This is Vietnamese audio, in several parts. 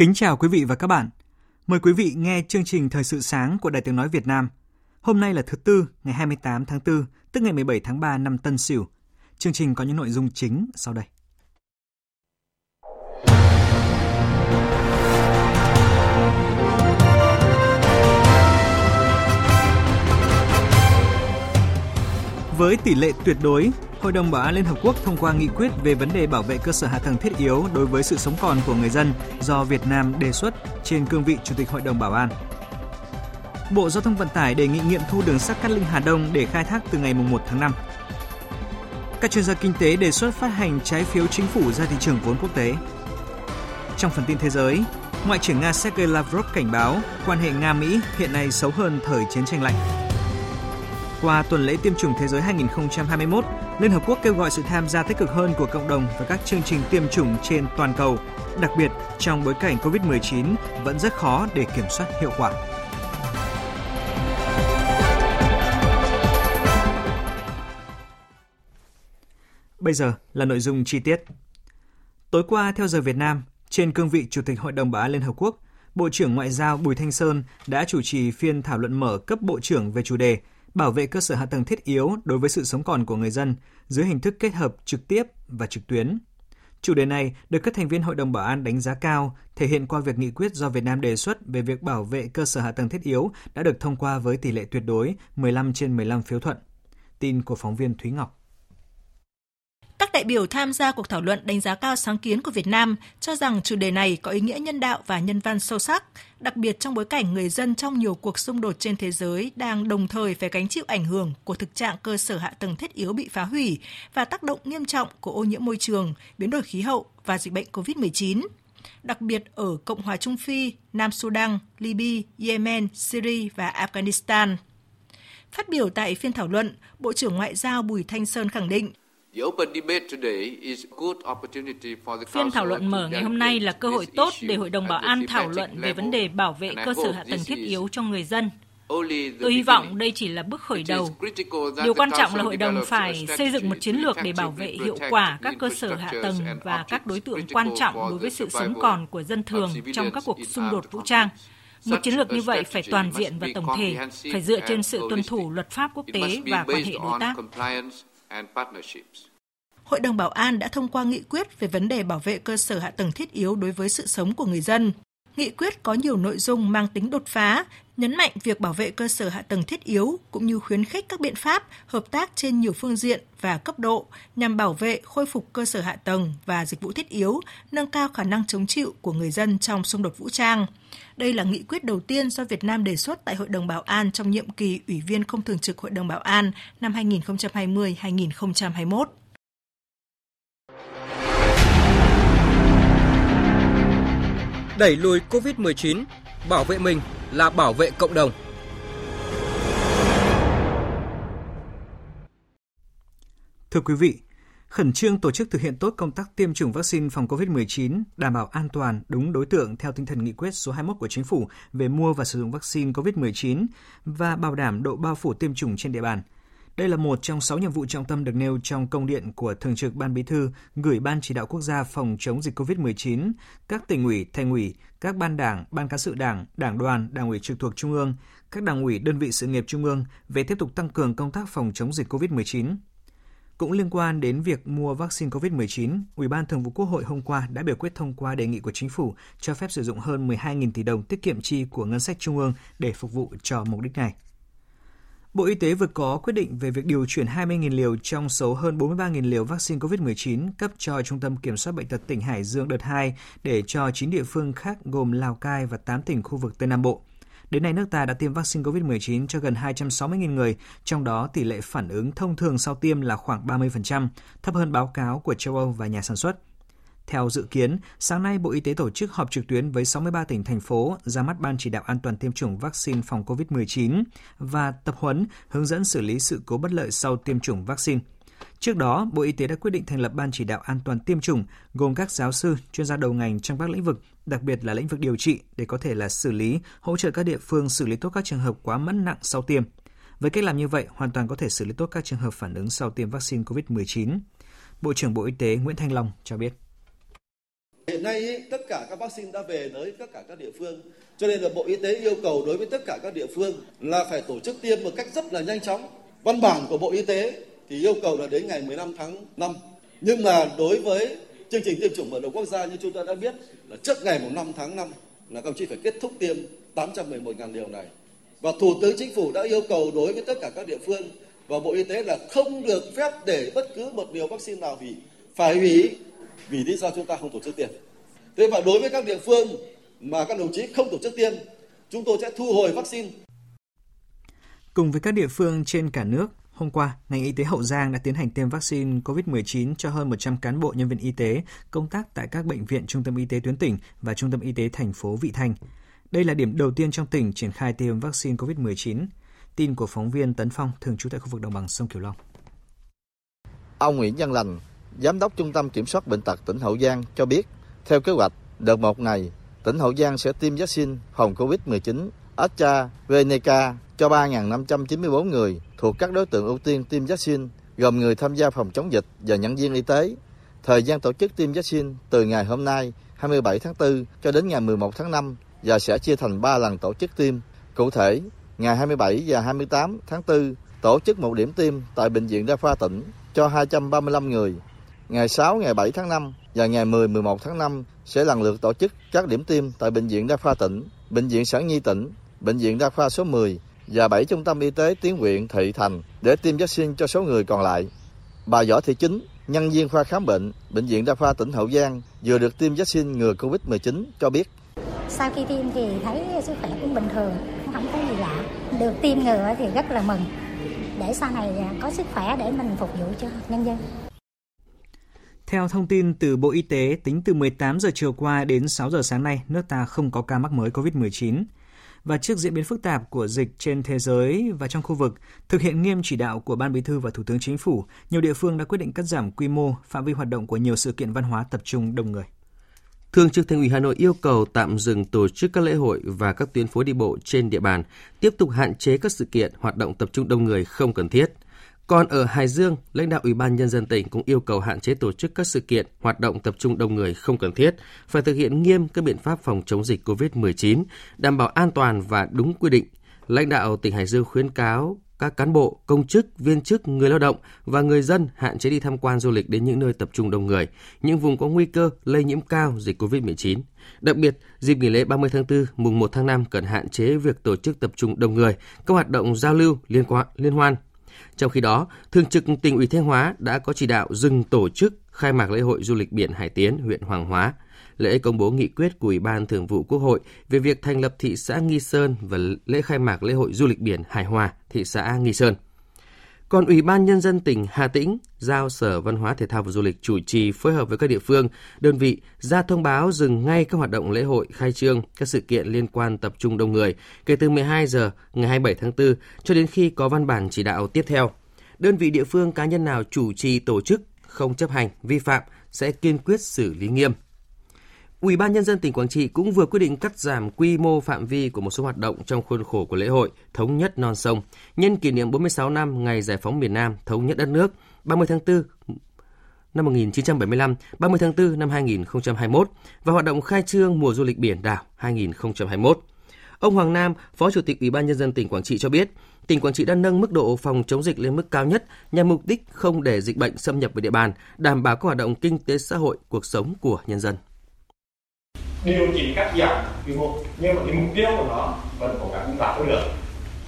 Kính chào quý vị và các bạn. Mời quý vị nghe chương trình Thời sự sáng của Đài Tiếng Nói Việt Nam. Hôm nay là thứ Tư, ngày 28 tháng 4, tức ngày 17 tháng 3 năm Tân Sửu. Chương trình có những nội dung chính sau đây. Với tỷ lệ tuyệt đối, Hội đồng Bảo an Liên Hợp Quốc thông qua nghị quyết về vấn đề bảo vệ cơ sở hạ tầng thiết yếu đối với sự sống còn của người dân do Việt Nam đề xuất trên cương vị Chủ tịch Hội đồng Bảo an. Bộ Giao thông Vận tải đề nghị nghiệm thu đường sắt Cát Linh Hà Đông để khai thác từ ngày 1 tháng 5. Các chuyên gia kinh tế đề xuất phát hành trái phiếu chính phủ ra thị trường vốn quốc tế. Trong phần tin thế giới, Ngoại trưởng Nga Sergei Lavrov cảnh báo quan hệ Nga-Mỹ hiện nay xấu hơn thời chiến tranh lạnh. Qua tuần lễ tiêm chủng thế giới 2021, Liên Hợp Quốc kêu gọi sự tham gia tích cực hơn của cộng đồng và các chương trình tiêm chủng trên toàn cầu, đặc biệt trong bối cảnh COVID-19 vẫn rất khó để kiểm soát hiệu quả. Bây giờ là nội dung chi tiết. Tối qua theo giờ Việt Nam, trên cương vị Chủ tịch Hội đồng Bảo an Liên Hợp Quốc, Bộ trưởng Ngoại giao Bùi Thanh Sơn đã chủ trì phiên thảo luận mở cấp bộ trưởng về chủ đề bảo vệ cơ sở hạ tầng thiết yếu đối với sự sống còn của người dân dưới hình thức kết hợp trực tiếp và trực tuyến. Chủ đề này được các thành viên Hội đồng Bảo an đánh giá cao, thể hiện qua việc nghị quyết do Việt Nam đề xuất về việc bảo vệ cơ sở hạ tầng thiết yếu đã được thông qua với tỷ lệ tuyệt đối 15 trên 15 phiếu thuận. Tin của phóng viên Thúy Ngọc. Các đại biểu tham gia cuộc thảo luận đánh giá cao sáng kiến của Việt Nam, cho rằng chủ đề này có ý nghĩa nhân đạo và nhân văn sâu sắc, đặc biệt trong bối cảnh người dân trong nhiều cuộc xung đột trên thế giới đang đồng thời phải gánh chịu ảnh hưởng của thực trạng cơ sở hạ tầng thiết yếu bị phá hủy và tác động nghiêm trọng của ô nhiễm môi trường, biến đổi khí hậu và dịch bệnh COVID-19 đặc biệt ở Cộng hòa Trung Phi, Nam Sudan, Libya, Yemen, Syria và Afghanistan. Phát biểu tại phiên thảo luận, Bộ trưởng Ngoại giao Bùi Thanh Sơn khẳng định Phiên thảo luận mở ngày hôm nay là cơ hội tốt để Hội đồng Bảo an thảo luận về vấn đề bảo vệ cơ sở hạ tầng thiết yếu cho người dân. Tôi hy vọng đây chỉ là bước khởi đầu. Điều quan trọng là hội đồng phải xây dựng một chiến lược để bảo vệ hiệu quả các cơ sở hạ tầng và các đối tượng quan trọng đối với sự sống còn của dân thường trong các cuộc xung đột vũ trang. Một chiến lược như vậy phải toàn diện và tổng thể, phải dựa trên sự tuân thủ luật pháp quốc tế và quan hệ đối tác. Hội đồng Bảo an đã thông qua nghị quyết về vấn đề bảo vệ cơ sở hạ tầng thiết yếu đối với sự sống của người dân. Nghị quyết có nhiều nội dung mang tính đột phá, nhấn mạnh việc bảo vệ cơ sở hạ tầng thiết yếu cũng như khuyến khích các biện pháp hợp tác trên nhiều phương diện và cấp độ nhằm bảo vệ, khôi phục cơ sở hạ tầng và dịch vụ thiết yếu, nâng cao khả năng chống chịu của người dân trong xung đột vũ trang. Đây là nghị quyết đầu tiên do Việt Nam đề xuất tại Hội đồng Bảo an trong nhiệm kỳ Ủy viên không thường trực Hội đồng Bảo an năm 2020-2021. Đẩy lùi COVID-19, bảo vệ mình là bảo vệ cộng đồng. Thưa quý vị, khẩn trương tổ chức thực hiện tốt công tác tiêm chủng vaccine phòng COVID-19, đảm bảo an toàn, đúng đối tượng theo tinh thần nghị quyết số 21 của Chính phủ về mua và sử dụng vaccine COVID-19 và bảo đảm độ bao phủ tiêm chủng trên địa bàn – đây là một trong sáu nhiệm vụ trọng tâm được nêu trong công điện của Thường trực Ban Bí thư gửi Ban Chỉ đạo Quốc gia phòng chống dịch COVID-19, các tỉnh ủy, thành ủy, các ban đảng, ban cán sự đảng, đảng đoàn, đảng ủy trực thuộc Trung ương, các đảng ủy đơn vị sự nghiệp Trung ương về tiếp tục tăng cường công tác phòng chống dịch COVID-19. Cũng liên quan đến việc mua vaccine COVID-19, Ủy ban Thường vụ Quốc hội hôm qua đã biểu quyết thông qua đề nghị của chính phủ cho phép sử dụng hơn 12.000 tỷ đồng tiết kiệm chi của ngân sách trung ương để phục vụ cho mục đích này. Bộ Y tế vừa có quyết định về việc điều chuyển 20.000 liều trong số hơn 43.000 liều vaccine COVID-19 cấp cho Trung tâm Kiểm soát Bệnh tật tỉnh Hải Dương đợt 2 để cho 9 địa phương khác gồm Lào Cai và 8 tỉnh khu vực Tây Nam Bộ. Đến nay, nước ta đã tiêm vaccine COVID-19 cho gần 260.000 người, trong đó tỷ lệ phản ứng thông thường sau tiêm là khoảng 30%, thấp hơn báo cáo của châu Âu và nhà sản xuất. Theo dự kiến, sáng nay Bộ Y tế tổ chức họp trực tuyến với 63 tỉnh thành phố ra mắt Ban chỉ đạo an toàn tiêm chủng vaccine phòng COVID-19 và tập huấn hướng dẫn xử lý sự cố bất lợi sau tiêm chủng vaccine. Trước đó, Bộ Y tế đã quyết định thành lập Ban chỉ đạo an toàn tiêm chủng gồm các giáo sư, chuyên gia đầu ngành trong các lĩnh vực, đặc biệt là lĩnh vực điều trị để có thể là xử lý, hỗ trợ các địa phương xử lý tốt các trường hợp quá mẫn nặng sau tiêm. Với cách làm như vậy, hoàn toàn có thể xử lý tốt các trường hợp phản ứng sau tiêm vaccine COVID-19. Bộ trưởng Bộ Y tế Nguyễn Thanh Long cho biết. Hiện nay ý, tất cả các vaccine đã về tới tất cả các địa phương. Cho nên là Bộ Y tế yêu cầu đối với tất cả các địa phương là phải tổ chức tiêm một cách rất là nhanh chóng. Văn bản của Bộ Y tế thì yêu cầu là đến ngày 15 tháng 5. Nhưng mà đối với chương trình tiêm chủng mở đầu quốc gia như chúng ta đã biết là trước ngày 5 tháng 5 là các ông chí phải kết thúc tiêm 811.000 liều này. Và Thủ tướng Chính phủ đã yêu cầu đối với tất cả các địa phương và Bộ Y tế là không được phép để bất cứ một liều vaccine nào hủy, phải hủy vì lý do chúng ta không tổ chức tiêm. Thế và đối với các địa phương mà các đồng chí không tổ chức tiêm, chúng tôi sẽ thu hồi vaccine. Cùng với các địa phương trên cả nước, hôm qua, ngành y tế Hậu Giang đã tiến hành tiêm vaccine COVID-19 cho hơn 100 cán bộ nhân viên y tế công tác tại các bệnh viện Trung tâm Y tế tuyến tỉnh và Trung tâm Y tế thành phố Vị Thanh. Đây là điểm đầu tiên trong tỉnh triển khai tiêm vaccine COVID-19. Tin của phóng viên Tấn Phong, thường trú tại khu vực đồng bằng sông Kiều Long. Ông Nguyễn Văn Lành, Giám đốc Trung tâm Kiểm soát Bệnh tật tỉnh Hậu Giang cho biết, theo kế hoạch, đợt một này, tỉnh Hậu Giang sẽ tiêm vaccine phòng COVID-19 AstraZeneca cho 3.594 người thuộc các đối tượng ưu tiên tiêm vaccine, gồm người tham gia phòng chống dịch và nhân viên y tế. Thời gian tổ chức tiêm vaccine từ ngày hôm nay 27 tháng 4 cho đến ngày 11 tháng 5 và sẽ chia thành 3 lần tổ chức tiêm. Cụ thể, ngày 27 và 28 tháng 4 tổ chức một điểm tiêm tại Bệnh viện Đa khoa tỉnh cho 235 người Ngày 6, ngày 7 tháng 5 và ngày 10, 11 tháng 5 sẽ lần lượt tổ chức các điểm tiêm tại Bệnh viện Đa khoa tỉnh, Bệnh viện Sản Nhi tỉnh, Bệnh viện Đa khoa số 10 và 7 trung tâm y tế tuyến huyện, thị thành để tiêm vaccine cho số người còn lại. Bà Võ Thị Chính, nhân viên khoa khám bệnh, Bệnh viện Đa khoa tỉnh Hậu Giang vừa được tiêm vaccine ngừa Covid-19 cho biết. Sau khi tiêm thì thấy sức khỏe cũng bình thường, không có gì lạ. Được tiêm ngừa thì rất là mừng để sau này có sức khỏe để mình phục vụ cho nhân dân. Theo thông tin từ Bộ Y tế, tính từ 18 giờ chiều qua đến 6 giờ sáng nay, nước ta không có ca mắc mới COVID-19. Và trước diễn biến phức tạp của dịch trên thế giới và trong khu vực, thực hiện nghiêm chỉ đạo của Ban Bí thư và Thủ tướng Chính phủ, nhiều địa phương đã quyết định cắt giảm quy mô, phạm vi hoạt động của nhiều sự kiện văn hóa tập trung đông người. Thường trực Thành ủy Hà Nội yêu cầu tạm dừng tổ chức các lễ hội và các tuyến phố đi bộ trên địa bàn, tiếp tục hạn chế các sự kiện hoạt động tập trung đông người không cần thiết – còn ở Hải Dương, lãnh đạo Ủy ban Nhân dân tỉnh cũng yêu cầu hạn chế tổ chức các sự kiện, hoạt động tập trung đông người không cần thiết, phải thực hiện nghiêm các biện pháp phòng chống dịch COVID-19, đảm bảo an toàn và đúng quy định. Lãnh đạo tỉnh Hải Dương khuyến cáo các cán bộ, công chức, viên chức, người lao động và người dân hạn chế đi tham quan du lịch đến những nơi tập trung đông người, những vùng có nguy cơ lây nhiễm cao dịch COVID-19. Đặc biệt, dịp nghỉ lễ 30 tháng 4, mùng 1 tháng 5 cần hạn chế việc tổ chức tập trung đông người, các hoạt động giao lưu, liên quan, liên hoan, trong khi đó, Thường trực tỉnh ủy Thanh Hóa đã có chỉ đạo dừng tổ chức khai mạc lễ hội du lịch biển Hải Tiến, huyện Hoàng Hóa. Lễ công bố nghị quyết của Ủy ban Thường vụ Quốc hội về việc thành lập thị xã Nghi Sơn và lễ khai mạc lễ hội du lịch biển Hải Hòa, thị xã Nghi Sơn. Còn Ủy ban Nhân dân tỉnh Hà Tĩnh giao Sở Văn hóa Thể thao và Du lịch chủ trì phối hợp với các địa phương, đơn vị ra thông báo dừng ngay các hoạt động lễ hội khai trương, các sự kiện liên quan tập trung đông người kể từ 12 giờ ngày 27 tháng 4 cho đến khi có văn bản chỉ đạo tiếp theo. Đơn vị địa phương cá nhân nào chủ trì tổ chức không chấp hành, vi phạm sẽ kiên quyết xử lý nghiêm. Ủy ban nhân dân tỉnh Quảng Trị cũng vừa quyết định cắt giảm quy mô phạm vi của một số hoạt động trong khuôn khổ của lễ hội Thống nhất non sông nhân kỷ niệm 46 năm ngày giải phóng miền Nam thống nhất đất nước 30 tháng 4 năm 1975, 30 tháng 4 năm 2021 và hoạt động khai trương mùa du lịch biển đảo 2021. Ông Hoàng Nam, Phó Chủ tịch Ủy ban nhân dân tỉnh Quảng Trị cho biết, tỉnh Quảng Trị đã nâng mức độ phòng chống dịch lên mức cao nhất nhằm mục đích không để dịch bệnh xâm nhập vào địa bàn, đảm bảo các hoạt động kinh tế xã hội, cuộc sống của nhân dân điều chỉnh cắt giảm quy mô, nhưng mà cái mục tiêu của nó vẫn cố gắng đạt được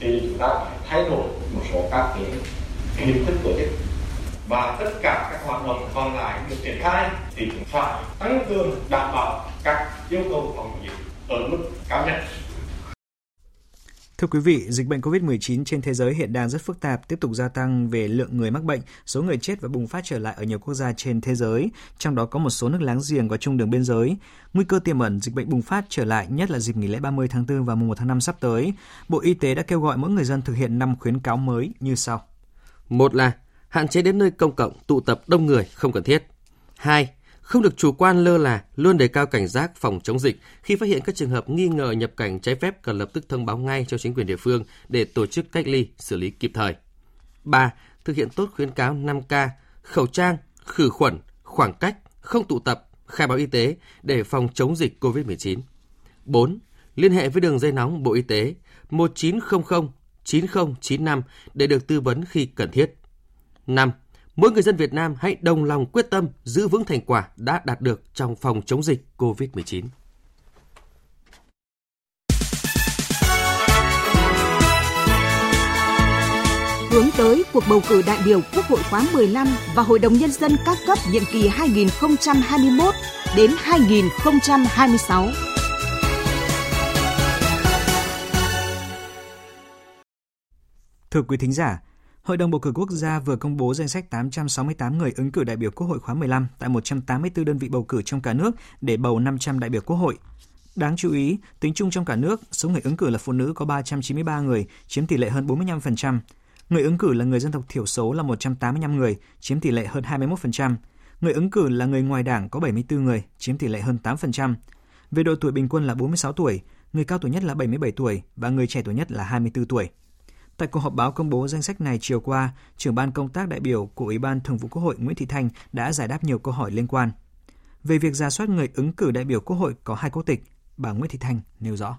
thì chúng ta phải thay đổi một số các cái hình thức tổ chức và tất cả các hoạt động còn lại được triển khai thì cũng phải tăng cường đảm bảo các yêu cầu phòng dịch ở mức cao nhất. Thưa quý vị, dịch bệnh COVID-19 trên thế giới hiện đang rất phức tạp, tiếp tục gia tăng về lượng người mắc bệnh, số người chết và bùng phát trở lại ở nhiều quốc gia trên thế giới, trong đó có một số nước láng giềng có chung đường biên giới. Nguy cơ tiềm ẩn dịch bệnh bùng phát trở lại nhất là dịp nghỉ lễ 30 tháng 4 và mùng 1 tháng 5 sắp tới. Bộ Y tế đã kêu gọi mỗi người dân thực hiện 5 khuyến cáo mới như sau. Một là hạn chế đến nơi công cộng tụ tập đông người không cần thiết. Hai, không được chủ quan lơ là, luôn đề cao cảnh giác phòng chống dịch. Khi phát hiện các trường hợp nghi ngờ nhập cảnh trái phép cần lập tức thông báo ngay cho chính quyền địa phương để tổ chức cách ly, xử lý kịp thời. 3. Thực hiện tốt khuyến cáo 5K, khẩu trang, khử khuẩn, khoảng cách, không tụ tập, khai báo y tế để phòng chống dịch COVID-19. 4. Liên hệ với đường dây nóng Bộ Y tế 1900 9095 để được tư vấn khi cần thiết. 5 mỗi người dân Việt Nam hãy đồng lòng quyết tâm giữ vững thành quả đã đạt được trong phòng chống dịch COVID-19. Hướng tới cuộc bầu cử đại biểu Quốc hội khóa 15 và Hội đồng Nhân dân các cấp nhiệm kỳ 2021 đến 2026. Thưa quý thính giả, Hội đồng bầu cử quốc gia vừa công bố danh sách 868 người ứng cử đại biểu Quốc hội khóa 15 tại 184 đơn vị bầu cử trong cả nước để bầu 500 đại biểu Quốc hội. Đáng chú ý, tính chung trong cả nước, số người ứng cử là phụ nữ có 393 người, chiếm tỷ lệ hơn 45%. Người ứng cử là người dân tộc thiểu số là 185 người, chiếm tỷ lệ hơn 21%. Người ứng cử là người ngoài đảng có 74 người, chiếm tỷ lệ hơn 8%. Về độ tuổi bình quân là 46 tuổi, người cao tuổi nhất là 77 tuổi và người trẻ tuổi nhất là 24 tuổi. Tại cuộc họp báo công bố danh sách này chiều qua, trưởng ban công tác đại biểu của Ủy ban Thường vụ Quốc hội Nguyễn Thị Thanh đã giải đáp nhiều câu hỏi liên quan. Về việc ra soát người ứng cử đại biểu Quốc hội có hai quốc tịch, bà Nguyễn Thị Thanh nêu rõ.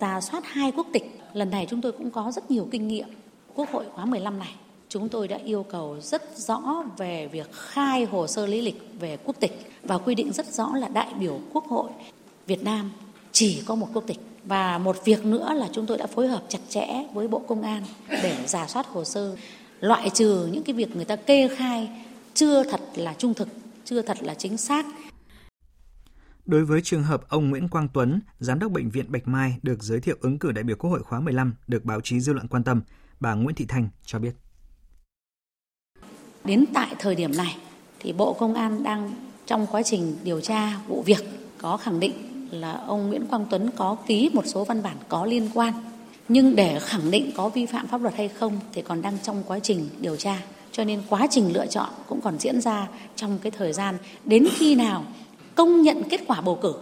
Ra soát hai quốc tịch, lần này chúng tôi cũng có rất nhiều kinh nghiệm. Quốc hội khóa 15 này, chúng tôi đã yêu cầu rất rõ về việc khai hồ sơ lý lịch về quốc tịch và quy định rất rõ là đại biểu Quốc hội Việt Nam chỉ có một quốc tịch và một việc nữa là chúng tôi đã phối hợp chặt chẽ với Bộ Công an để giả soát hồ sơ, loại trừ những cái việc người ta kê khai chưa thật là trung thực, chưa thật là chính xác. Đối với trường hợp ông Nguyễn Quang Tuấn, giám đốc bệnh viện Bạch Mai được giới thiệu ứng cử đại biểu Quốc hội khóa 15 được báo chí dư luận quan tâm, bà Nguyễn Thị Thành cho biết. Đến tại thời điểm này thì Bộ Công an đang trong quá trình điều tra vụ việc có khẳng định là ông Nguyễn Quang Tuấn có ký một số văn bản có liên quan. Nhưng để khẳng định có vi phạm pháp luật hay không thì còn đang trong quá trình điều tra. Cho nên quá trình lựa chọn cũng còn diễn ra trong cái thời gian đến khi nào công nhận kết quả bầu cử.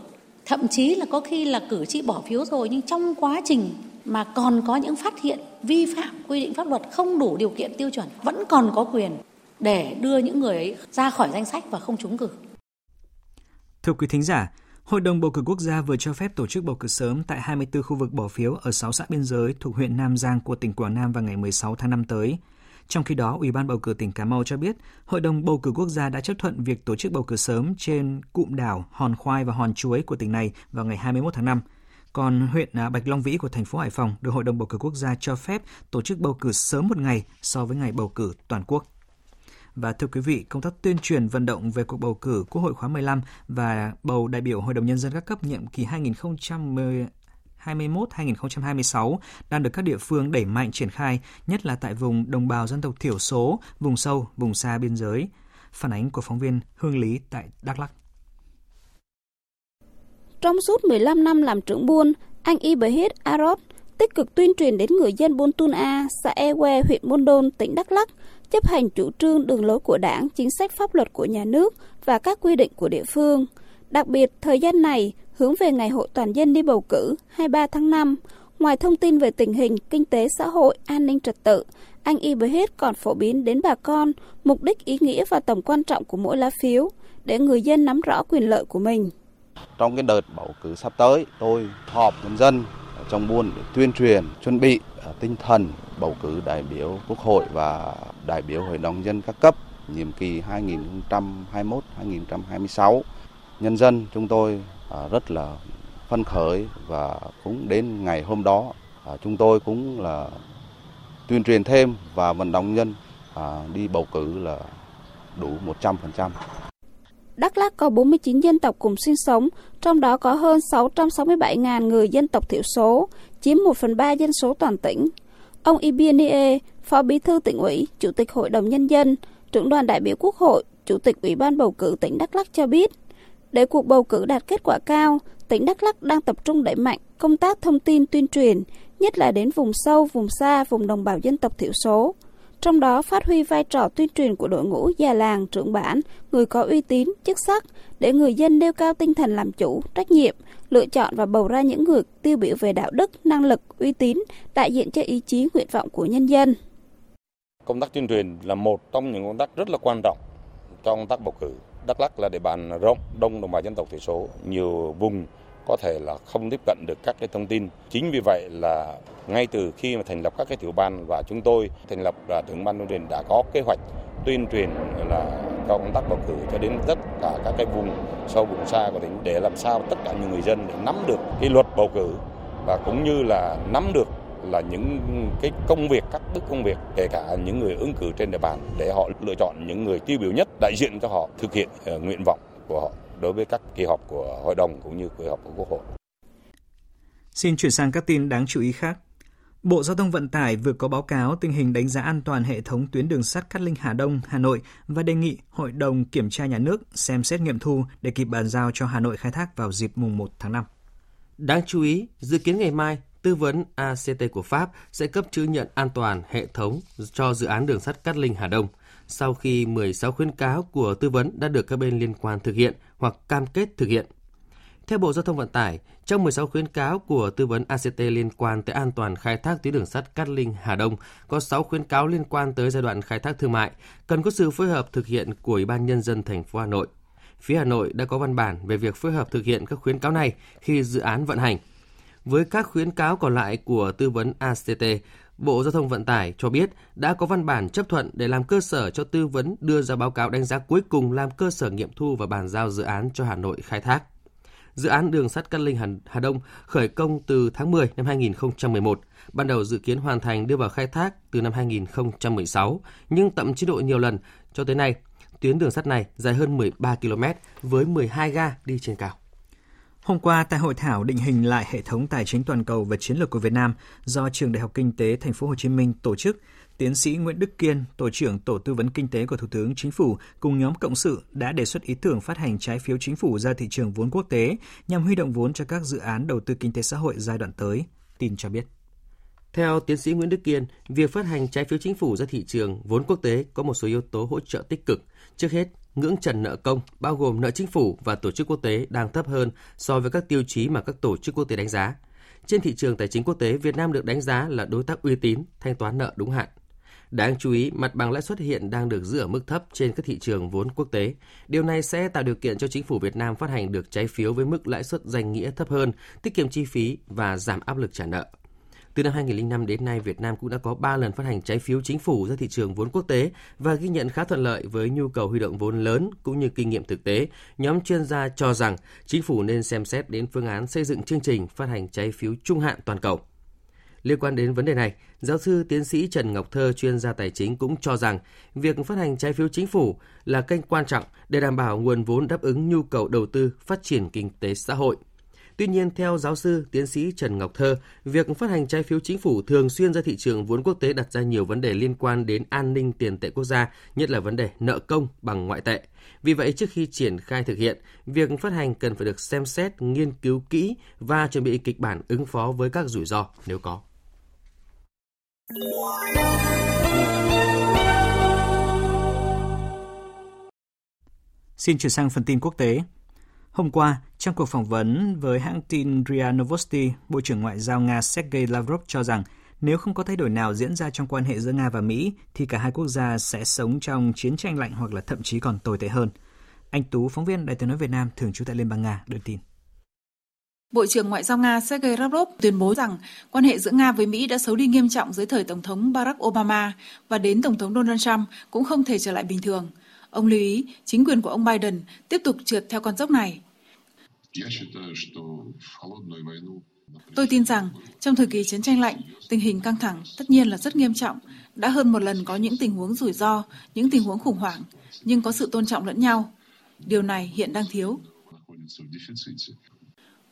Thậm chí là có khi là cử tri bỏ phiếu rồi nhưng trong quá trình mà còn có những phát hiện vi phạm quy định pháp luật không đủ điều kiện tiêu chuẩn vẫn còn có quyền để đưa những người ấy ra khỏi danh sách và không trúng cử. Thưa quý thính giả, Hội đồng bầu cử quốc gia vừa cho phép tổ chức bầu cử sớm tại 24 khu vực bỏ phiếu ở 6 xã biên giới thuộc huyện Nam Giang của tỉnh Quảng Nam vào ngày 16 tháng 5 tới. Trong khi đó, Ủy ban bầu cử tỉnh Cà Mau cho biết, Hội đồng bầu cử quốc gia đã chấp thuận việc tổ chức bầu cử sớm trên cụm đảo Hòn Khoai và Hòn Chuối của tỉnh này vào ngày 21 tháng 5. Còn huyện à, Bạch Long Vĩ của thành phố Hải Phòng được Hội đồng bầu cử quốc gia cho phép tổ chức bầu cử sớm một ngày so với ngày bầu cử toàn quốc. Và thưa quý vị, công tác tuyên truyền vận động về cuộc bầu cử Quốc hội khóa 15 và bầu đại biểu Hội đồng Nhân dân các cấp nhiệm kỳ 2010 2021-2026 đang được các địa phương đẩy mạnh triển khai, nhất là tại vùng đồng bào dân tộc thiểu số, vùng sâu, vùng xa biên giới. Phản ánh của phóng viên Hương Lý tại Đắk Lắk. Trong suốt 15 năm làm trưởng buôn, anh Ibrahim Arot tích cực tuyên truyền đến người dân Buôn Tun A, xã Ewe, huyện Buôn Đôn, tỉnh Đắk Lắk chấp hành chủ trương đường lối của đảng, chính sách pháp luật của nhà nước và các quy định của địa phương. Đặc biệt, thời gian này hướng về Ngày hội toàn dân đi bầu cử 23 tháng 5, ngoài thông tin về tình hình kinh tế xã hội, an ninh trật tự, anh Ibrahim còn phổ biến đến bà con mục đích ý nghĩa và tầm quan trọng của mỗi lá phiếu để người dân nắm rõ quyền lợi của mình. Trong cái đợt bầu cử sắp tới, tôi họp nhân dân trong buôn để tuyên truyền, chuẩn bị à, tinh thần bầu cử đại biểu Quốc hội và đại biểu Hội đồng dân các cấp nhiệm kỳ 2021-2026. Nhân dân chúng tôi à, rất là phân khởi và cũng đến ngày hôm đó à, chúng tôi cũng là tuyên truyền thêm và vận động nhân đi bầu cử là đủ 100%. Đắk Lắk có 49 dân tộc cùng sinh sống, trong đó có hơn 667.000 người dân tộc thiểu số, chiếm 1 phần 3 dân số toàn tỉnh. Ông Ibinie, Phó Bí thư tỉnh ủy, Chủ tịch Hội đồng Nhân dân, trưởng đoàn đại biểu Quốc hội, Chủ tịch Ủy ban bầu cử tỉnh Đắk Lắk cho biết, để cuộc bầu cử đạt kết quả cao, tỉnh Đắk Lắk đang tập trung đẩy mạnh công tác thông tin tuyên truyền, nhất là đến vùng sâu, vùng xa, vùng đồng bào dân tộc thiểu số. Trong đó phát huy vai trò tuyên truyền của đội ngũ già làng, trưởng bản, người có uy tín, chức sắc để người dân nêu cao tinh thần làm chủ, trách nhiệm, lựa chọn và bầu ra những người tiêu biểu về đạo đức, năng lực, uy tín, đại diện cho ý chí nguyện vọng của nhân dân. Công tác tuyên truyền là một trong những công tác rất là quan trọng trong công tác bầu cử. Đắk Lắk là địa bàn rộng, đông đồng bào dân tộc thiểu số, nhiều vùng có thể là không tiếp cận được các cái thông tin. Chính vì vậy là ngay từ khi mà thành lập các cái tiểu ban và chúng tôi thành lập là trưởng ban tuyên truyền đã có kế hoạch tuyên truyền là cho công tác bầu cử cho đến tất cả các cái vùng sâu vùng xa của tỉnh để làm sao tất cả những người dân để nắm được cái luật bầu cử và cũng như là nắm được là những cái công việc các bước công việc kể cả những người ứng cử trên địa bàn để họ lựa chọn những người tiêu biểu nhất đại diện cho họ thực hiện uh, nguyện vọng của họ đối với các kỳ họp của hội đồng cũng như kỳ họp của quốc hội. Xin chuyển sang các tin đáng chú ý khác. Bộ Giao thông Vận tải vừa có báo cáo tình hình đánh giá an toàn hệ thống tuyến đường sắt Cát Linh Hà Đông, Hà Nội và đề nghị Hội đồng Kiểm tra Nhà nước xem xét nghiệm thu để kịp bàn giao cho Hà Nội khai thác vào dịp mùng 1 tháng 5. Đáng chú ý, dự kiến ngày mai, tư vấn ACT của Pháp sẽ cấp chứng nhận an toàn hệ thống cho dự án đường sắt Cát Linh Hà Đông sau khi 16 khuyến cáo của tư vấn đã được các bên liên quan thực hiện hoặc cam kết thực hiện. Theo Bộ Giao thông Vận tải, trong 16 khuyến cáo của tư vấn ACT liên quan tới an toàn khai thác tuyến đường sắt Cát Linh Hà Đông, có 6 khuyến cáo liên quan tới giai đoạn khai thác thương mại, cần có sự phối hợp thực hiện của Ủy ban nhân dân thành phố Hà Nội. Phía Hà Nội đã có văn bản về việc phối hợp thực hiện các khuyến cáo này khi dự án vận hành. Với các khuyến cáo còn lại của tư vấn ACT, Bộ Giao thông Vận tải cho biết đã có văn bản chấp thuận để làm cơ sở cho tư vấn đưa ra báo cáo đánh giá cuối cùng làm cơ sở nghiệm thu và bàn giao dự án cho Hà Nội khai thác. Dự án đường sắt Cát Linh Hà, Đông khởi công từ tháng 10 năm 2011, ban đầu dự kiến hoàn thành đưa vào khai thác từ năm 2016, nhưng tậm chế độ nhiều lần cho tới nay. Tuyến đường sắt này dài hơn 13 km với 12 ga đi trên cao. Hôm qua tại hội thảo định hình lại hệ thống tài chính toàn cầu và chiến lược của Việt Nam do Trường Đại học Kinh tế Thành phố Hồ Chí Minh tổ chức, tiến sĩ Nguyễn Đức Kiên, tổ trưởng tổ tư vấn kinh tế của Thủ tướng Chính phủ cùng nhóm cộng sự đã đề xuất ý tưởng phát hành trái phiếu chính phủ ra thị trường vốn quốc tế nhằm huy động vốn cho các dự án đầu tư kinh tế xã hội giai đoạn tới. Tin cho biết. Theo tiến sĩ Nguyễn Đức Kiên, việc phát hành trái phiếu chính phủ ra thị trường vốn quốc tế có một số yếu tố hỗ trợ tích cực. Trước hết, ngưỡng trần nợ công bao gồm nợ chính phủ và tổ chức quốc tế đang thấp hơn so với các tiêu chí mà các tổ chức quốc tế đánh giá. Trên thị trường tài chính quốc tế, Việt Nam được đánh giá là đối tác uy tín, thanh toán nợ đúng hạn. Đáng chú ý, mặt bằng lãi suất hiện đang được giữ ở mức thấp trên các thị trường vốn quốc tế. Điều này sẽ tạo điều kiện cho chính phủ Việt Nam phát hành được trái phiếu với mức lãi suất danh nghĩa thấp hơn, tiết kiệm chi phí và giảm áp lực trả nợ. Từ năm 2005 đến nay, Việt Nam cũng đã có 3 lần phát hành trái phiếu chính phủ ra thị trường vốn quốc tế và ghi nhận khá thuận lợi với nhu cầu huy động vốn lớn cũng như kinh nghiệm thực tế. Nhóm chuyên gia cho rằng chính phủ nên xem xét đến phương án xây dựng chương trình phát hành trái phiếu trung hạn toàn cầu. Liên quan đến vấn đề này, giáo sư tiến sĩ Trần Ngọc Thơ, chuyên gia tài chính cũng cho rằng việc phát hành trái phiếu chính phủ là kênh quan trọng để đảm bảo nguồn vốn đáp ứng nhu cầu đầu tư phát triển kinh tế xã hội. Tuy nhiên, theo giáo sư tiến sĩ Trần Ngọc Thơ, việc phát hành trái phiếu chính phủ thường xuyên ra thị trường vốn quốc tế đặt ra nhiều vấn đề liên quan đến an ninh tiền tệ quốc gia, nhất là vấn đề nợ công bằng ngoại tệ. Vì vậy, trước khi triển khai thực hiện, việc phát hành cần phải được xem xét, nghiên cứu kỹ và chuẩn bị kịch bản ứng phó với các rủi ro nếu có. Xin chuyển sang phần tin quốc tế. Hôm qua, trong cuộc phỏng vấn với hãng tin RIA Novosti, Bộ trưởng Ngoại giao Nga Sergei Lavrov cho rằng nếu không có thay đổi nào diễn ra trong quan hệ giữa Nga và Mỹ, thì cả hai quốc gia sẽ sống trong chiến tranh lạnh hoặc là thậm chí còn tồi tệ hơn. Anh Tú, phóng viên Đài tiếng nói Việt Nam, thường trú tại Liên bang Nga, đưa tin. Bộ trưởng Ngoại giao Nga Sergei Lavrov tuyên bố rằng quan hệ giữa Nga với Mỹ đã xấu đi nghiêm trọng dưới thời Tổng thống Barack Obama và đến Tổng thống Donald Trump cũng không thể trở lại bình thường. Ông lưu ý chính quyền của ông Biden tiếp tục trượt theo con dốc này Tôi tin rằng trong thời kỳ chiến tranh lạnh, tình hình căng thẳng tất nhiên là rất nghiêm trọng. Đã hơn một lần có những tình huống rủi ro, những tình huống khủng hoảng, nhưng có sự tôn trọng lẫn nhau. Điều này hiện đang thiếu.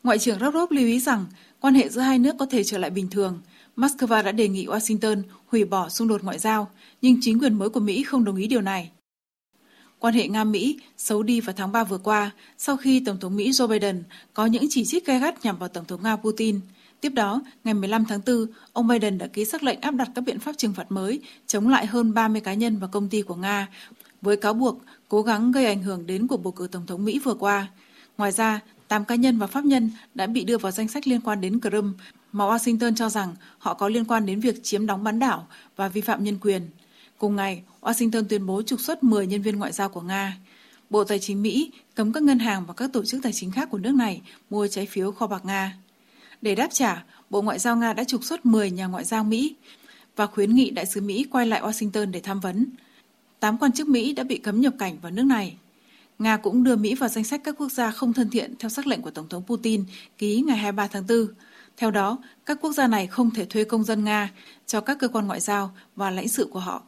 Ngoại trưởng Lavrov lưu ý rằng quan hệ giữa hai nước có thể trở lại bình thường. Moscow đã đề nghị Washington hủy bỏ xung đột ngoại giao, nhưng chính quyền mới của Mỹ không đồng ý điều này. Quan hệ Nga-Mỹ xấu đi vào tháng 3 vừa qua sau khi Tổng thống Mỹ Joe Biden có những chỉ trích gay gắt nhằm vào Tổng thống Nga Putin. Tiếp đó, ngày 15 tháng 4, ông Biden đã ký sắc lệnh áp đặt các biện pháp trừng phạt mới chống lại hơn 30 cá nhân và công ty của Nga với cáo buộc cố gắng gây ảnh hưởng đến cuộc bầu cử Tổng thống Mỹ vừa qua. Ngoài ra, 8 cá nhân và pháp nhân đã bị đưa vào danh sách liên quan đến Crimea mà Washington cho rằng họ có liên quan đến việc chiếm đóng bán đảo và vi phạm nhân quyền. Cùng ngày, Washington tuyên bố trục xuất 10 nhân viên ngoại giao của Nga. Bộ Tài chính Mỹ cấm các ngân hàng và các tổ chức tài chính khác của nước này mua trái phiếu kho bạc Nga. Để đáp trả, Bộ Ngoại giao Nga đã trục xuất 10 nhà ngoại giao Mỹ và khuyến nghị đại sứ Mỹ quay lại Washington để tham vấn. Tám quan chức Mỹ đã bị cấm nhập cảnh vào nước này. Nga cũng đưa Mỹ vào danh sách các quốc gia không thân thiện theo sắc lệnh của Tổng thống Putin ký ngày 23 tháng 4. Theo đó, các quốc gia này không thể thuê công dân Nga cho các cơ quan ngoại giao và lãnh sự của họ.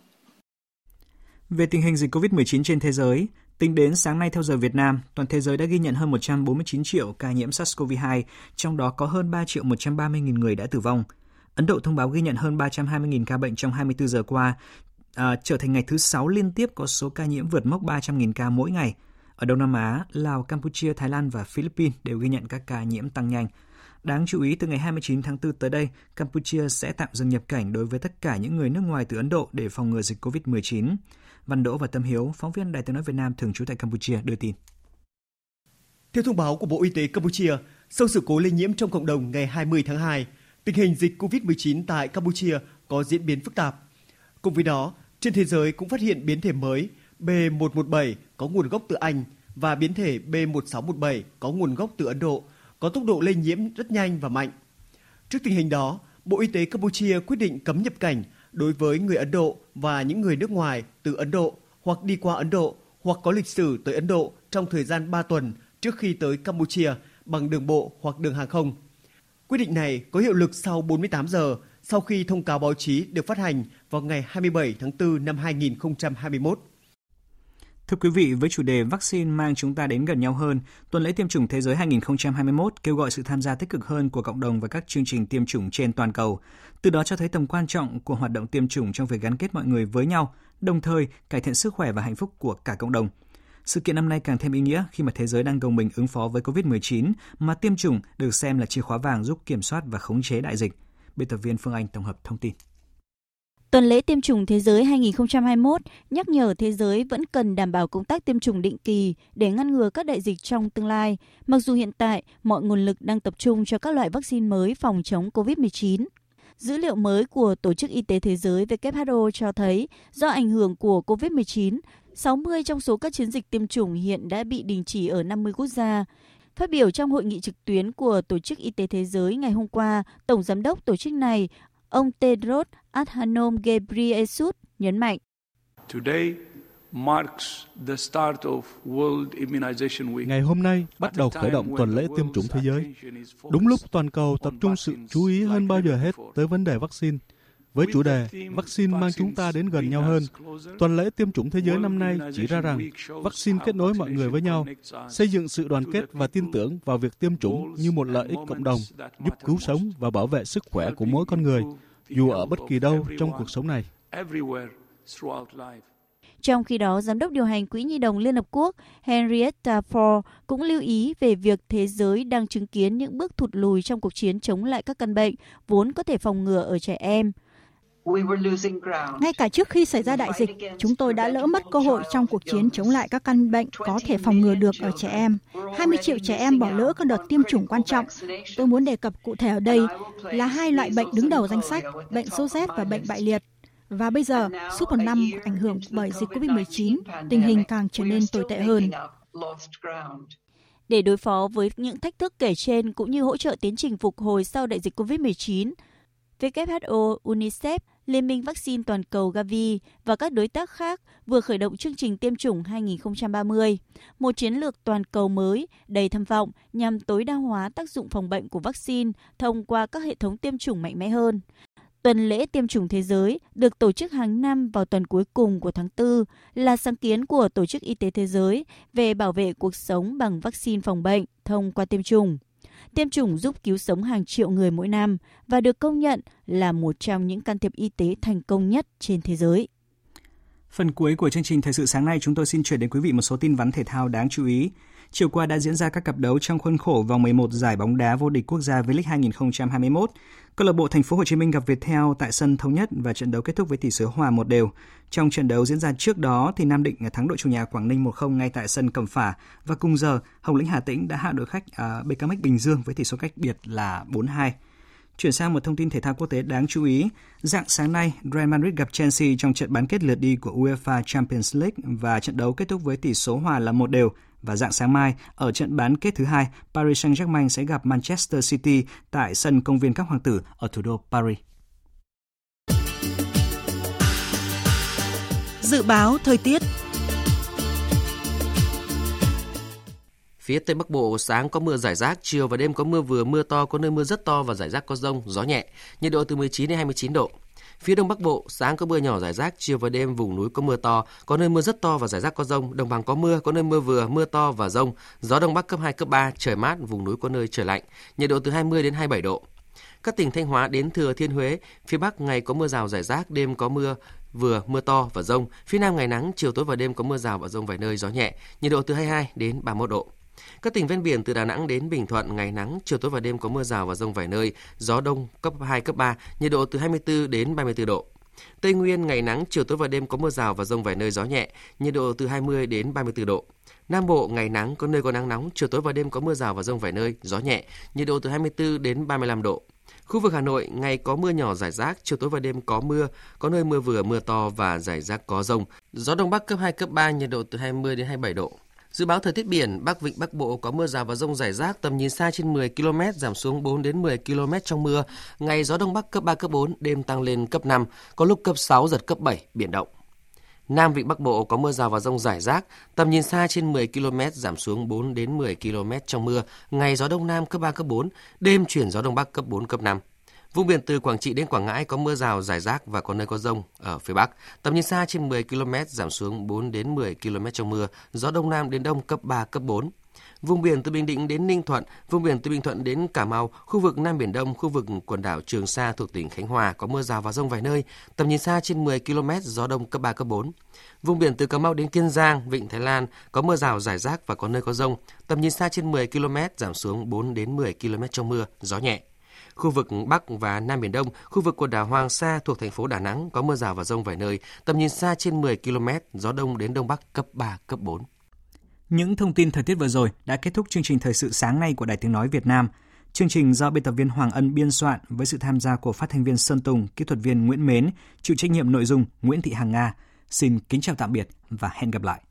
Về tình hình dịch COVID-19 trên thế giới, tính đến sáng nay theo giờ Việt Nam, toàn thế giới đã ghi nhận hơn 149 triệu ca nhiễm SARS-CoV-2, trong đó có hơn 3 triệu 130 nghìn người đã tử vong. Ấn Độ thông báo ghi nhận hơn 320.000 ca bệnh trong 24 giờ qua, à, trở thành ngày thứ 6 liên tiếp có số ca nhiễm vượt mốc 300.000 ca mỗi ngày. Ở Đông Nam Á, Lào, Campuchia, Thái Lan và Philippines đều ghi nhận các ca nhiễm tăng nhanh. Đáng chú ý, từ ngày 29 tháng 4 tới đây, Campuchia sẽ tạm dừng nhập cảnh đối với tất cả những người nước ngoài từ Ấn Độ để phòng ngừa dịch COVID-19. Văn Đỗ và Tâm Hiếu, phóng viên Đài tiếng nói Việt Nam thường trú tại Campuchia đưa tin. Theo thông báo của Bộ Y tế Campuchia, sau sự cố lây nhiễm trong cộng đồng ngày 20 tháng 2, tình hình dịch COVID-19 tại Campuchia có diễn biến phức tạp. Cùng với đó, trên thế giới cũng phát hiện biến thể mới B117 có nguồn gốc từ Anh và biến thể B1617 có nguồn gốc từ Ấn Độ, có tốc độ lây nhiễm rất nhanh và mạnh. Trước tình hình đó, Bộ Y tế Campuchia quyết định cấm nhập cảnh đối với người Ấn Độ và những người nước ngoài từ Ấn Độ hoặc đi qua Ấn Độ hoặc có lịch sử tới Ấn Độ trong thời gian 3 tuần trước khi tới Campuchia bằng đường bộ hoặc đường hàng không. Quyết định này có hiệu lực sau 48 giờ sau khi thông cáo báo chí được phát hành vào ngày 27 tháng 4 năm 2021. Thưa quý vị, với chủ đề vaccine mang chúng ta đến gần nhau hơn, tuần lễ tiêm chủng thế giới 2021 kêu gọi sự tham gia tích cực hơn của cộng đồng và các chương trình tiêm chủng trên toàn cầu. Từ đó cho thấy tầm quan trọng của hoạt động tiêm chủng trong việc gắn kết mọi người với nhau, đồng thời cải thiện sức khỏe và hạnh phúc của cả cộng đồng. Sự kiện năm nay càng thêm ý nghĩa khi mà thế giới đang gồng mình ứng phó với COVID-19 mà tiêm chủng được xem là chìa khóa vàng giúp kiểm soát và khống chế đại dịch. Biên tập viên Phương Anh tổng hợp thông tin. Tuần lễ tiêm chủng thế giới 2021 nhắc nhở thế giới vẫn cần đảm bảo công tác tiêm chủng định kỳ để ngăn ngừa các đại dịch trong tương lai, mặc dù hiện tại mọi nguồn lực đang tập trung cho các loại vaccine mới phòng chống COVID-19. Dữ liệu mới của Tổ chức Y tế Thế giới WHO cho thấy do ảnh hưởng của COVID-19, 60 trong số các chiến dịch tiêm chủng hiện đã bị đình chỉ ở 50 quốc gia. Phát biểu trong hội nghị trực tuyến của Tổ chức Y tế Thế giới ngày hôm qua, Tổng Giám đốc tổ chức này, ông Tedros Adhanom Ghebreyesus nhấn mạnh. Ngày hôm nay bắt đầu khởi động tuần lễ tiêm chủng thế giới. Đúng lúc toàn cầu tập trung sự chú ý hơn bao giờ hết tới vấn đề vaccine. Với chủ đề Vaccine mang chúng ta đến gần nhau hơn, tuần lễ tiêm chủng thế giới năm nay chỉ ra rằng vaccine kết nối mọi người với nhau, xây dựng sự đoàn kết và tin tưởng vào việc tiêm chủng như một lợi ích cộng đồng, giúp cứu sống và bảo vệ sức khỏe của mỗi con người, dù ở bất kỳ đâu trong cuộc sống này. Trong khi đó, Giám đốc điều hành Quỹ Nhi đồng Liên Hợp Quốc Henrietta Ford cũng lưu ý về việc thế giới đang chứng kiến những bước thụt lùi trong cuộc chiến chống lại các căn bệnh vốn có thể phòng ngừa ở trẻ em. Ngay cả trước khi xảy ra đại dịch, chúng tôi đã lỡ mất cơ hội trong cuộc chiến chống lại các căn bệnh có thể phòng ngừa được ở trẻ em. 20 triệu trẻ em bỏ lỡ các đợt tiêm chủng quan trọng. Tôi muốn đề cập cụ thể ở đây là hai loại bệnh đứng đầu danh sách, bệnh sốt rét và bệnh bại liệt. Và bây giờ, suốt một năm ảnh hưởng bởi dịch COVID-19, tình hình càng trở nên tồi tệ hơn. Để đối phó với những thách thức kể trên cũng như hỗ trợ tiến trình phục hồi sau đại dịch COVID-19, WHO, UNICEF, Liên minh vaccine toàn cầu Gavi và các đối tác khác vừa khởi động chương trình tiêm chủng 2030, một chiến lược toàn cầu mới đầy tham vọng nhằm tối đa hóa tác dụng phòng bệnh của vaccine thông qua các hệ thống tiêm chủng mạnh mẽ hơn. Tuần lễ tiêm chủng thế giới được tổ chức hàng năm vào tuần cuối cùng của tháng 4 là sáng kiến của Tổ chức Y tế Thế giới về bảo vệ cuộc sống bằng vaccine phòng bệnh thông qua tiêm chủng. Tiêm chủng giúp cứu sống hàng triệu người mỗi năm và được công nhận là một trong những can thiệp y tế thành công nhất trên thế giới. Phần cuối của chương trình Thời sự sáng nay, chúng tôi xin chuyển đến quý vị một số tin vắn thể thao đáng chú ý. Chiều qua đã diễn ra các cặp đấu trong khuôn khổ vòng 11 giải bóng đá vô địch quốc gia V-League 2021. Câu lạc bộ Thành phố Hồ Chí Minh gặp Viettel tại sân Thống Nhất và trận đấu kết thúc với tỷ số hòa một đều. Trong trận đấu diễn ra trước đó thì Nam Định thắng đội chủ nhà Quảng Ninh 1-0 ngay tại sân Cẩm Phả và cùng giờ Hồng Lĩnh Hà Tĩnh đã hạ đội khách à, uh, BKMX Bình Dương với tỷ số cách biệt là 4-2. Chuyển sang một thông tin thể thao quốc tế đáng chú ý. Dạng sáng nay, Real Madrid gặp Chelsea trong trận bán kết lượt đi của UEFA Champions League và trận đấu kết thúc với tỷ số hòa là một đều. Và dạng sáng mai, ở trận bán kết thứ hai, Paris Saint-Germain sẽ gặp Manchester City tại sân công viên các hoàng tử ở thủ đô Paris. Dự báo thời tiết Phía Tây Bắc Bộ sáng có mưa rải rác, chiều và đêm có mưa vừa, mưa to, có nơi mưa rất to và rải rác có rông, gió nhẹ, nhiệt độ từ 19 đến 29 độ. Phía Đông Bắc Bộ, sáng có mưa nhỏ rải rác, chiều và đêm vùng núi có mưa to, có nơi mưa rất to và rải rác có rông, đồng bằng có mưa, có nơi mưa vừa, mưa to và rông, gió Đông Bắc cấp 2, cấp 3, trời mát, vùng núi có nơi trời lạnh, nhiệt độ từ 20 đến 27 độ. Các tỉnh Thanh Hóa đến Thừa Thiên Huế, phía Bắc ngày có mưa rào rải rác, đêm có mưa vừa, mưa to và rông. Phía Nam ngày nắng, chiều tối và đêm có mưa rào và rông vài nơi, gió nhẹ, nhiệt độ từ 22 đến 31 độ. Các tỉnh ven biển từ Đà Nẵng đến Bình Thuận ngày nắng, chiều tối và đêm có mưa rào và rông vài nơi, gió đông cấp 2 cấp 3, nhiệt độ từ 24 đến 34 độ. Tây Nguyên ngày nắng, chiều tối và đêm có mưa rào và rông vài nơi gió nhẹ, nhiệt độ từ 20 đến 34 độ. Nam Bộ ngày nắng có nơi có nắng nóng, chiều tối và đêm có mưa rào và rông vài nơi, gió nhẹ, nhiệt độ từ 24 đến 35 độ. Khu vực Hà Nội ngày có mưa nhỏ rải rác, chiều tối và đêm có mưa, có nơi mưa vừa mưa to và rải rác có rông. Gió đông bắc cấp 2 cấp 3, nhiệt độ từ 20 đến 27 độ. Dự báo thời tiết biển, Bắc Vịnh Bắc Bộ có mưa rào và rông rải rác, tầm nhìn xa trên 10 km, giảm xuống 4 đến 10 km trong mưa. Ngày gió đông bắc cấp 3 cấp 4, đêm tăng lên cấp 5, có lúc cấp 6 giật cấp 7, biển động. Nam Vịnh Bắc Bộ có mưa rào và rông rải rác, tầm nhìn xa trên 10 km, giảm xuống 4 đến 10 km trong mưa. Ngày gió đông nam cấp 3 cấp 4, đêm chuyển gió đông bắc cấp 4 cấp 5. Vùng biển từ Quảng Trị đến Quảng Ngãi có mưa rào rải rác và có nơi có rông ở phía Bắc. Tầm nhìn xa trên 10 km giảm xuống 4 đến 10 km trong mưa, gió đông nam đến đông cấp 3 cấp 4. Vùng biển từ Bình Định đến Ninh Thuận, vùng biển từ Bình Thuận đến Cà Mau, khu vực Nam Biển Đông, khu vực quần đảo Trường Sa thuộc tỉnh Khánh Hòa có mưa rào và rông vài nơi, tầm nhìn xa trên 10 km, gió đông cấp 3, cấp 4. Vùng biển từ Cà Mau đến Kiên Giang, Vịnh Thái Lan có mưa rào rải rác và có nơi có rông, tầm nhìn xa trên 10 km, giảm xuống 4 đến 10 km trong mưa, gió nhẹ. Khu vực Bắc và Nam Biển Đông, khu vực quần đảo Hoàng Sa thuộc thành phố Đà Nẵng có mưa rào và rông vài nơi, tầm nhìn xa trên 10 km, gió đông đến đông bắc cấp 3, cấp 4. Những thông tin thời tiết vừa rồi đã kết thúc chương trình thời sự sáng nay của Đài Tiếng Nói Việt Nam. Chương trình do biên tập viên Hoàng Ân biên soạn với sự tham gia của phát thanh viên Sơn Tùng, kỹ thuật viên Nguyễn Mến, chịu trách nhiệm nội dung Nguyễn Thị Hằng Nga. Xin kính chào tạm biệt và hẹn gặp lại.